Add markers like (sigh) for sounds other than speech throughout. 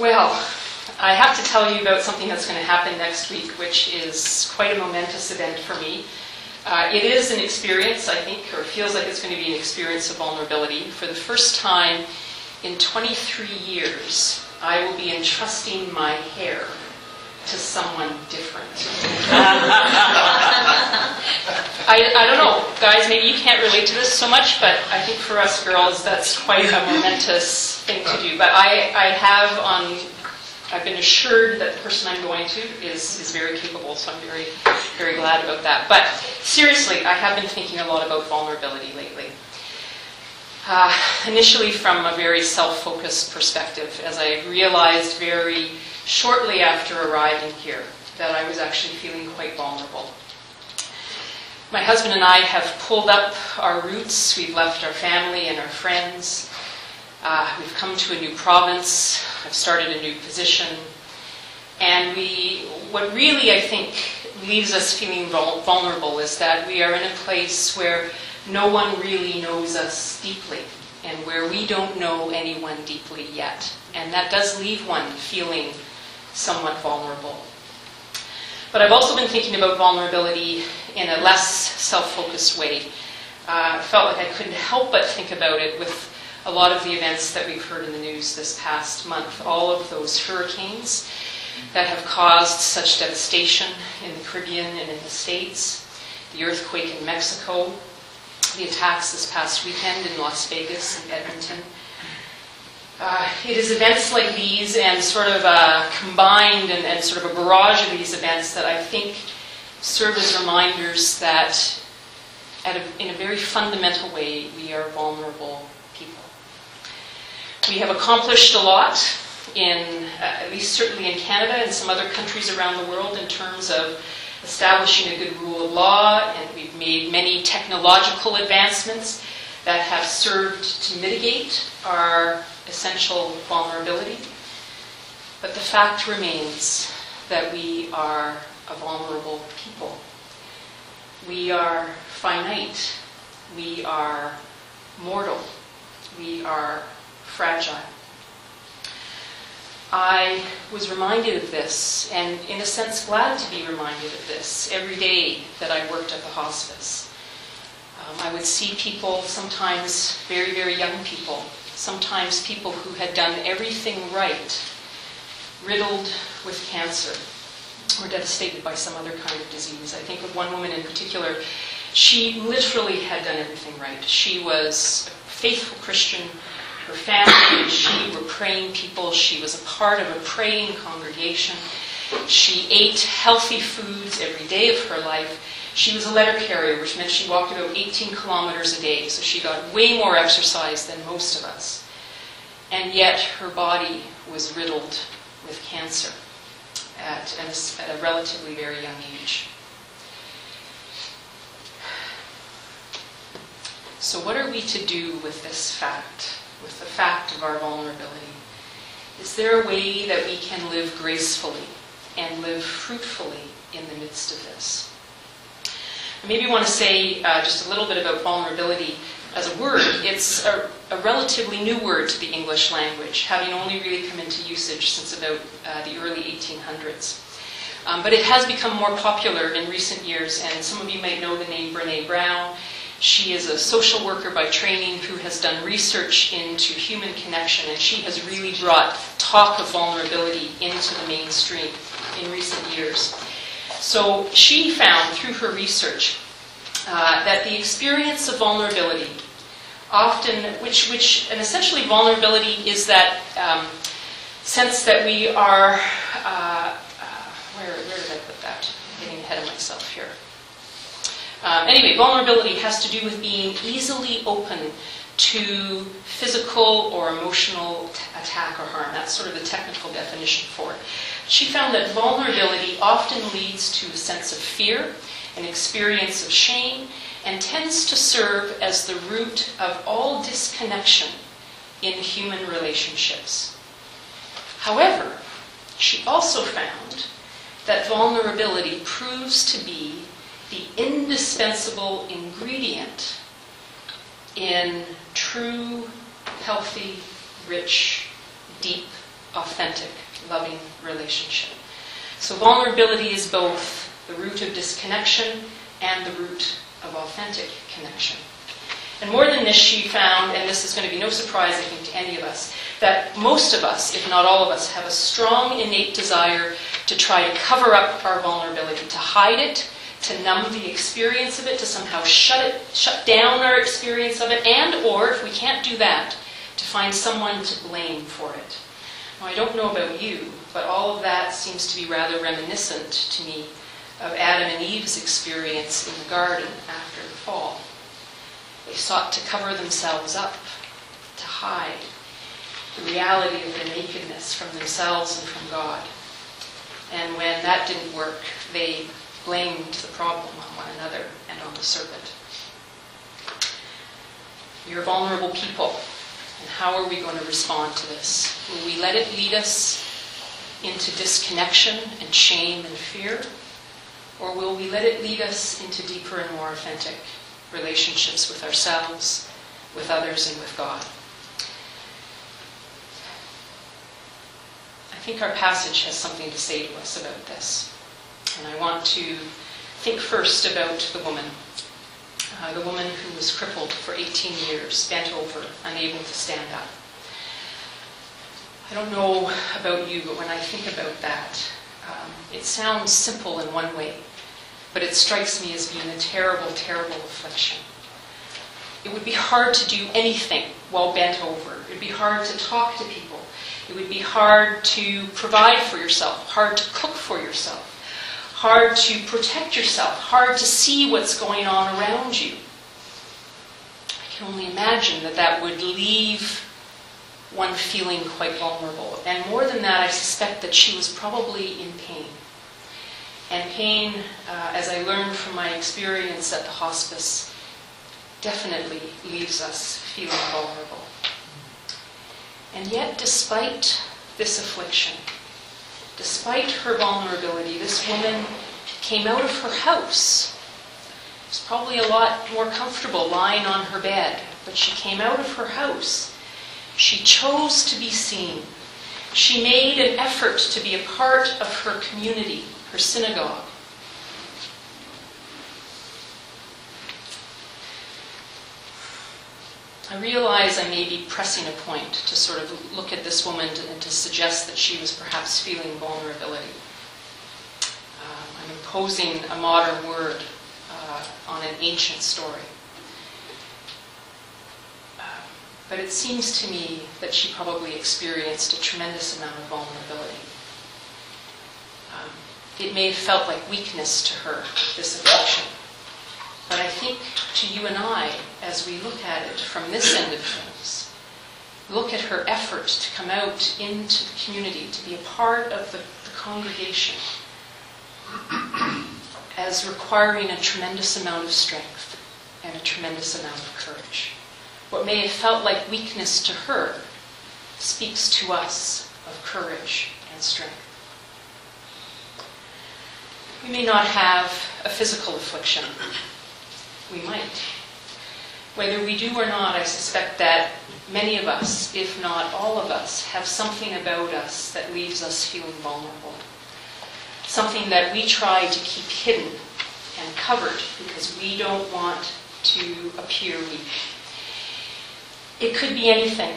Well, I have to tell you about something that's going to happen next week, which is quite a momentous event for me. Uh, it is an experience, I think, or feels like it's going to be an experience of vulnerability. For the first time in 23 years, I will be entrusting my hair to someone different. (laughs) I, I don't know, guys, maybe you can't relate to this so much, but I think for us girls, that's quite a momentous thing to do. But I, I have on, I've been assured that the person I'm going to is, is very capable, so I'm very, very glad about that. But seriously, I have been thinking a lot about vulnerability lately. Uh, initially, from a very self focused perspective, as I realized very shortly after arriving here that I was actually feeling quite vulnerable. My husband and I have pulled up our roots. We've left our family and our friends. Uh, we've come to a new province. I've started a new position. And we, what really I think leaves us feeling vulnerable is that we are in a place where no one really knows us deeply and where we don't know anyone deeply yet. And that does leave one feeling somewhat vulnerable. But I've also been thinking about vulnerability in a less self focused way. Uh, I felt like I couldn't help but think about it with a lot of the events that we've heard in the news this past month. All of those hurricanes that have caused such devastation in the Caribbean and in the States, the earthquake in Mexico, the attacks this past weekend in Las Vegas and Edmonton. Uh, it is events like these and sort of uh, combined and, and, sort of a barrage of these events that I think serve as reminders that, a, in a very fundamental way, we are vulnerable. We have accomplished a lot in, uh, at least certainly in Canada and some other countries around the world, in terms of establishing a good rule of law, and we've made many technological advancements that have served to mitigate our essential vulnerability. But the fact remains that we are a vulnerable people. We are finite. We are mortal. We are fragile. I was reminded of this, and in a sense, glad to be reminded of this every day that I worked at the hospice. Um, I would see people, sometimes very, very young people, sometimes people who had done everything right, riddled with cancer or devastated by some other kind of disease. I think of one woman in particular. She literally had done everything right. She was a faithful Christian. Her family she were praying people. She was a part of a praying congregation. She ate healthy foods every day of her life. She was a letter carrier, which meant she walked about 18 kilometers a day, so she got way more exercise than most of us. And yet her body was riddled with cancer at, at a relatively very young age. So, what are we to do with this fact, with the fact of our vulnerability? Is there a way that we can live gracefully and live fruitfully in the midst of this? I maybe want to say uh, just a little bit about vulnerability as a word. It's a, a, relatively new word to the English language, having only really come into usage since about uh, the early 1800s. Um, but it has become more popular in recent years, and some of you might know the name Brene Brown. She is a social worker by training who has done research into human connection, and she has really brought talk of vulnerability into the mainstream in recent years. So she found through her research uh, that the experience of vulnerability often, which, which, and essentially vulnerability is that um, sense that we are, uh, uh, where, where did I put that? I'm getting ahead of myself here. Um, anyway, vulnerability has to do with being easily open to physical or emotional t- attack or harm. That's sort of the technical definition for it. She found that vulnerability often leads to a sense of fear, an experience of shame, and tends to serve as the root of all disconnection in human relationships. However, she also found that vulnerability proves to be the indispensable ingredient in true, healthy, rich, deep authentic, loving relationship. So vulnerability is both the root of disconnection and the root of authentic connection. And more than this, she found, and this is going to be no surprise, I think, to any of us, that most of us, if not all of us, have a strong innate desire to try to cover up our vulnerability, to hide it, to numb the experience of it, to somehow shut it, shut down our experience of it, and or if we can't do that, to find someone to blame for it. Now, I don't know about you, but all of that seems to be rather reminiscent to me of Adam and Eve's experience in the garden after the fall. They sought to cover themselves up, to hide the reality of their nakedness from themselves and from God. And when that didn't work, they blamed the problem on one another and on the serpent. You're vulnerable people, and how are we going to respond to this? Will we let it lead us into disconnection and shame and fear? Or will we let it lead us into deeper and more authentic relationships with ourselves, with others, and with God? I think our passage has something to say to us about this. And I want to think first about the woman. Uh, the woman who was crippled for 18 years, bent over, unable to stand up. I don't know about you, but when I think about that, um, it sounds simple in one way, but it strikes me as being a terrible, terrible affliction. It would be hard to do anything while bent over. It would be hard to talk to people. It would be hard to provide for yourself, hard to cook for yourself, hard to protect yourself, hard to see what's going on around you. I can only imagine that that would leave one feeling quite vulnerable. And more than that, I suspect that she was probably in pain. And pain, uh, as I learned from my experience at the hospice, definitely leaves us feeling vulnerable. And yet, despite this affliction, despite her vulnerability, this woman came out of her house. It was probably a lot more comfortable lying on her bed, but she came out of her house. She chose to be seen. She made an effort to be a part of her community, her synagogue. I realize I may be pressing a point to sort of look at this woman and to suggest that she was perhaps feeling vulnerability. Um, I'm imposing a modern word uh, on an ancient story. Uh, but it seems to me that she probably experienced a tremendous amount of vulnerability. Um, it may have felt like weakness to her, this affliction. But I think to you and I, as we look at it from this end of things, look at her effort to come out into the community, to be a part of the, the congregation, as requiring a tremendous amount of strength and a tremendous amount of courage. What may have felt like weakness to her speaks to us of courage and strength. We may not have a physical affliction we might. Whether we do or not, I suspect that many of us, if not all of us, have something about us that leaves us feeling vulnerable. Something that we try to keep hidden and covered because we don't want to appear weak. It could be anything.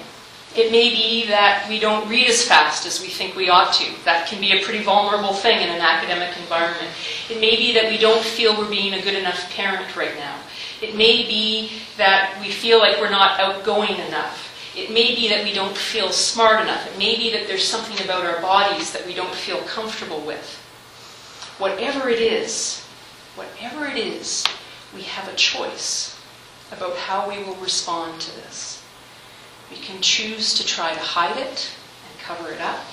It may be that we don't read as fast as we think we ought to. That can be a pretty vulnerable thing in an academic environment. It may be that we don't feel we're being a good enough parent right now. It may be that we feel like we're not outgoing enough. It may be that we don't feel smart enough. It may be that there's something about our bodies that we don't feel comfortable with. Whatever it is, whatever it is, we have a choice about how we will respond to this. We can choose to try to hide it and cover it up,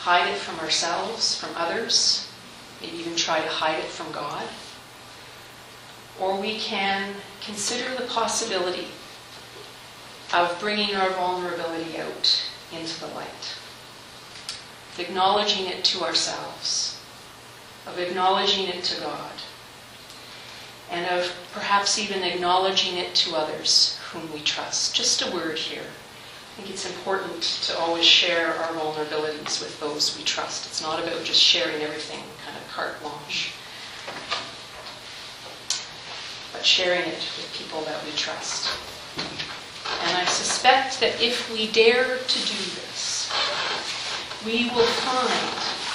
hide it from ourselves, from others, maybe even try to hide it from God. Or we can consider the possibility of bringing our vulnerability out into the light, of acknowledging it to ourselves, of acknowledging it to God, and of perhaps even acknowledging it to others whom we trust. Just a word here. I think it's important to always share our vulnerabilities with those we trust. It's not about just sharing everything kind of carte blanche, but sharing it with people that we trust. And I suspect that if we dare to do this, we will find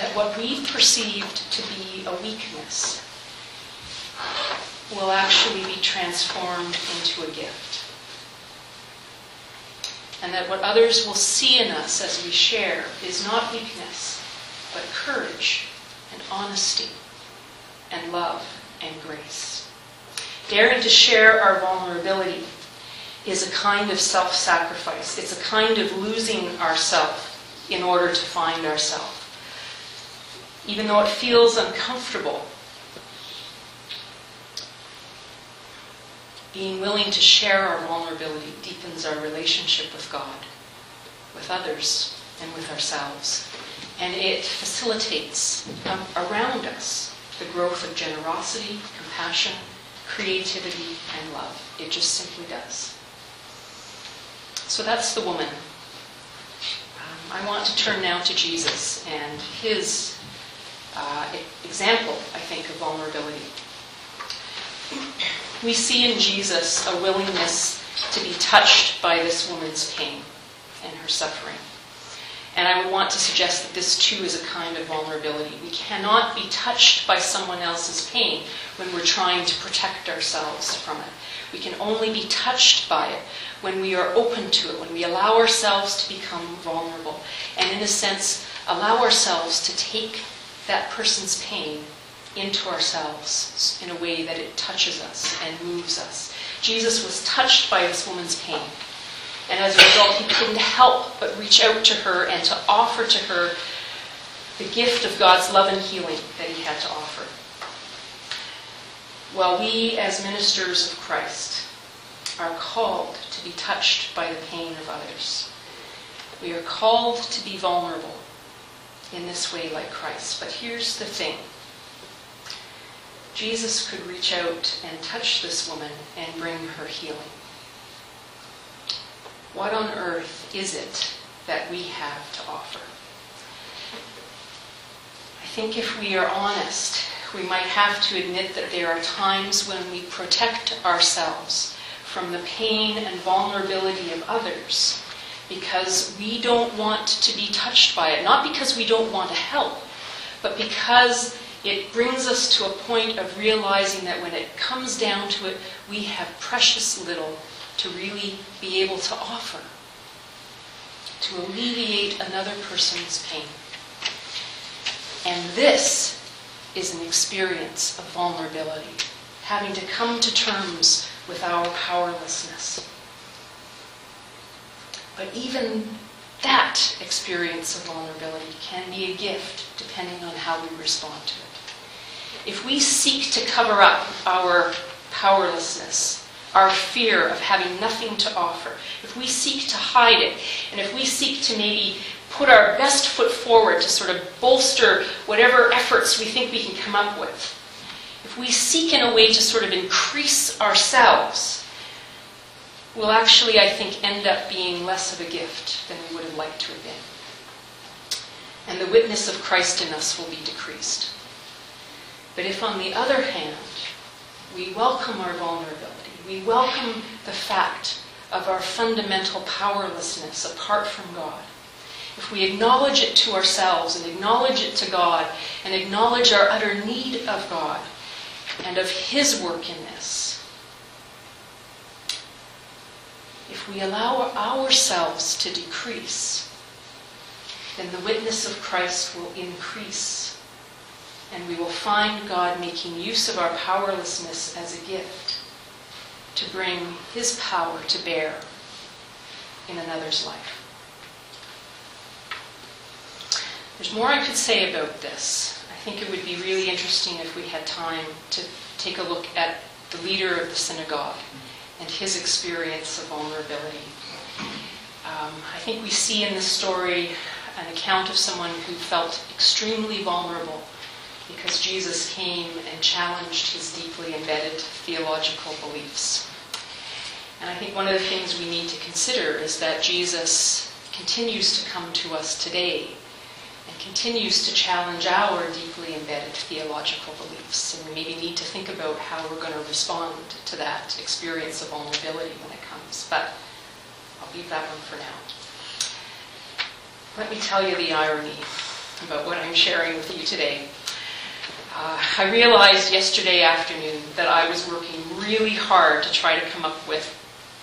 that what we perceived to be a weakness will actually be transformed into a gift. And that what others will see in us as we share is not weakness, but courage and honesty and love and grace. Daring to share our vulnerability is a kind of self sacrifice. It's a kind of losing ourself in order to find ourself. Even though it feels uncomfortable, being willing to share our vulnerability deepens our relationship with God, with others, and with ourselves. And it facilitates um, around us the growth of generosity, compassion, creativity, and love. It just simply does. So that's the woman. Um, I want to turn now to Jesus and his uh, example, I think, of vulnerability. We see in Jesus a willingness to be touched by this woman's pain and her suffering. And I would want to suggest that this too is a kind of vulnerability. We cannot be touched by someone else's pain when we're trying to protect ourselves from it. We can only be touched by it when we are open to it, when we allow ourselves to become vulnerable, and in a sense, allow ourselves to take that person's pain into ourselves in a way that it touches us and moves us. Jesus was touched by this woman's pain. And as a result, he couldn't help but reach out to her and to offer to her the gift of God's love and healing that he had to offer. While we as ministers of Christ are called to be touched by the pain of others. We are called to be vulnerable in this way like Christ. But here's the thing Jesus could reach out and touch this woman and bring her healing. What on earth is it that we have to offer? I think if we are honest, we might have to admit that there are times when we protect ourselves from the pain and vulnerability of others because we don't want to be touched by it. Not because we don't want to help, but because it brings us to a point of realizing that when it comes down to it, we have precious little to really be able to offer, to alleviate another person's pain. And this is an experience of vulnerability, having to come to terms with our powerlessness. But even that experience of vulnerability can be a gift depending on how we respond to it. If we seek to cover up our powerlessness, our fear of having nothing to offer, if we seek to hide it, and if we seek to maybe put our best foot forward to sort of bolster whatever efforts we think we can come up with, if we seek in a way to sort of increase ourselves, we'll actually, I think, end up being less of a gift than we would have liked to have been. And the witness of Christ in us will be decreased. But if, on the other hand, we welcome our vulnerability, we welcome the fact of our fundamental powerlessness apart from God, if we acknowledge it to ourselves and acknowledge it to God and acknowledge our utter need of God and of His work in this, if we allow ourselves to decrease, then the witness of Christ will increase. And we will find God making use of our powerlessness as a gift to bring his power to bear in another's life. There's more I could say about this. I think it would be really interesting if we had time to take a look at the leader of the synagogue and his experience of vulnerability. Um, I think we see in this story an account of someone who felt extremely vulnerable because Jesus came and challenged his deeply embedded theological beliefs. And I think one of the things we need to consider is that Jesus continues to come to us today and continues to challenge our deeply embedded theological beliefs. And we maybe need to think about how we're going to respond to that experience of vulnerability when it comes. But I'll leave that one for now. Let me tell you the irony about what I'm sharing with you today. Uh, I realized yesterday afternoon that I was working really hard to try to come up with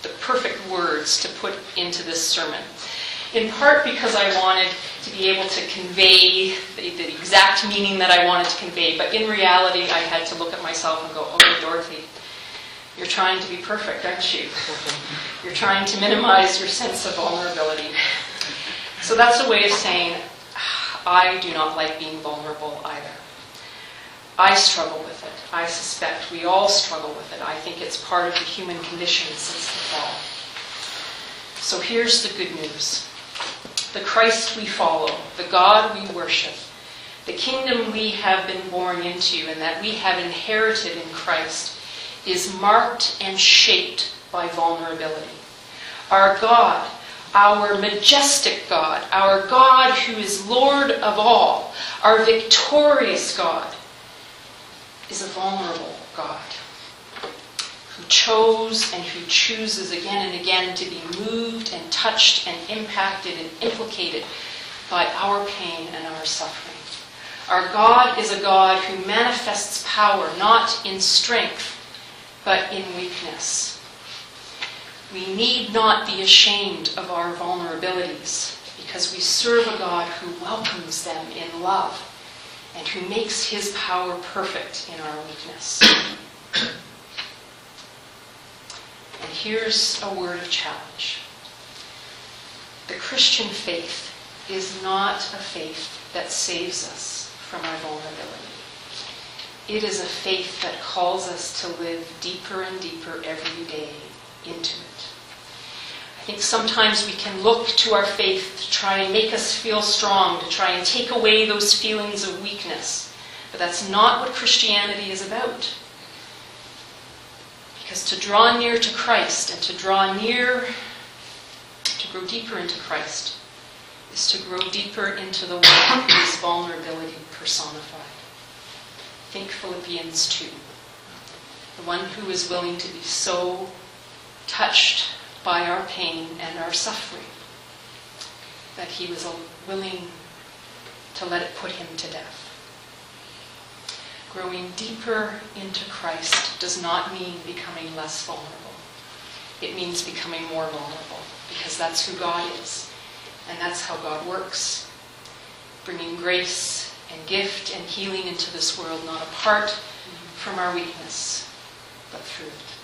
the perfect words to put into this sermon. In part because I wanted to be able to convey the, the, exact meaning that I wanted to convey, but in reality, I had to look at myself and go, Oh, Dorothy, you're trying to be perfect, aren't you? (laughs) You're trying to minimize your sense of vulnerability. So that's a way of saying, I do not like being vulnerable either. I struggle with it. I suspect we all struggle with it. I think it's part of the human condition since the fall. So here's the good news the Christ we follow, the God we worship, the kingdom we have been born into and that we have inherited in Christ is marked and shaped by vulnerability. Our God, our majestic God, our God who is Lord of all, our victorious God, is a vulnerable God who chose and who chooses again and again to be moved and touched and impacted and implicated by our pain and our suffering. Our God is a God who manifests power not in strength, but in weakness. We need not be ashamed of our vulnerabilities because we serve a God who welcomes them in love and who makes his power perfect in our weakness. And here's a word of challenge the Christian faith is not a faith that saves us from our vulnerability. It is a faith that calls us to live deeper and deeper every day into it. I think sometimes we can look to our faith to try and make us feel strong, to try and take away those feelings of weakness. But that's not what Christianity is about. Because to draw near to Christ and to draw near, to grow deeper into Christ, is to grow deeper into the one who is vulnerability personified. Think Philippians 2. The one who is willing to be so touched by our pain and our suffering that he was willing to let it put him to death. Growing deeper into Christ does not mean becoming less vulnerable. It means becoming more vulnerable because that's who God is and that's how God works, bringing grace and gift and healing into this world, not apart from our weakness, but through it.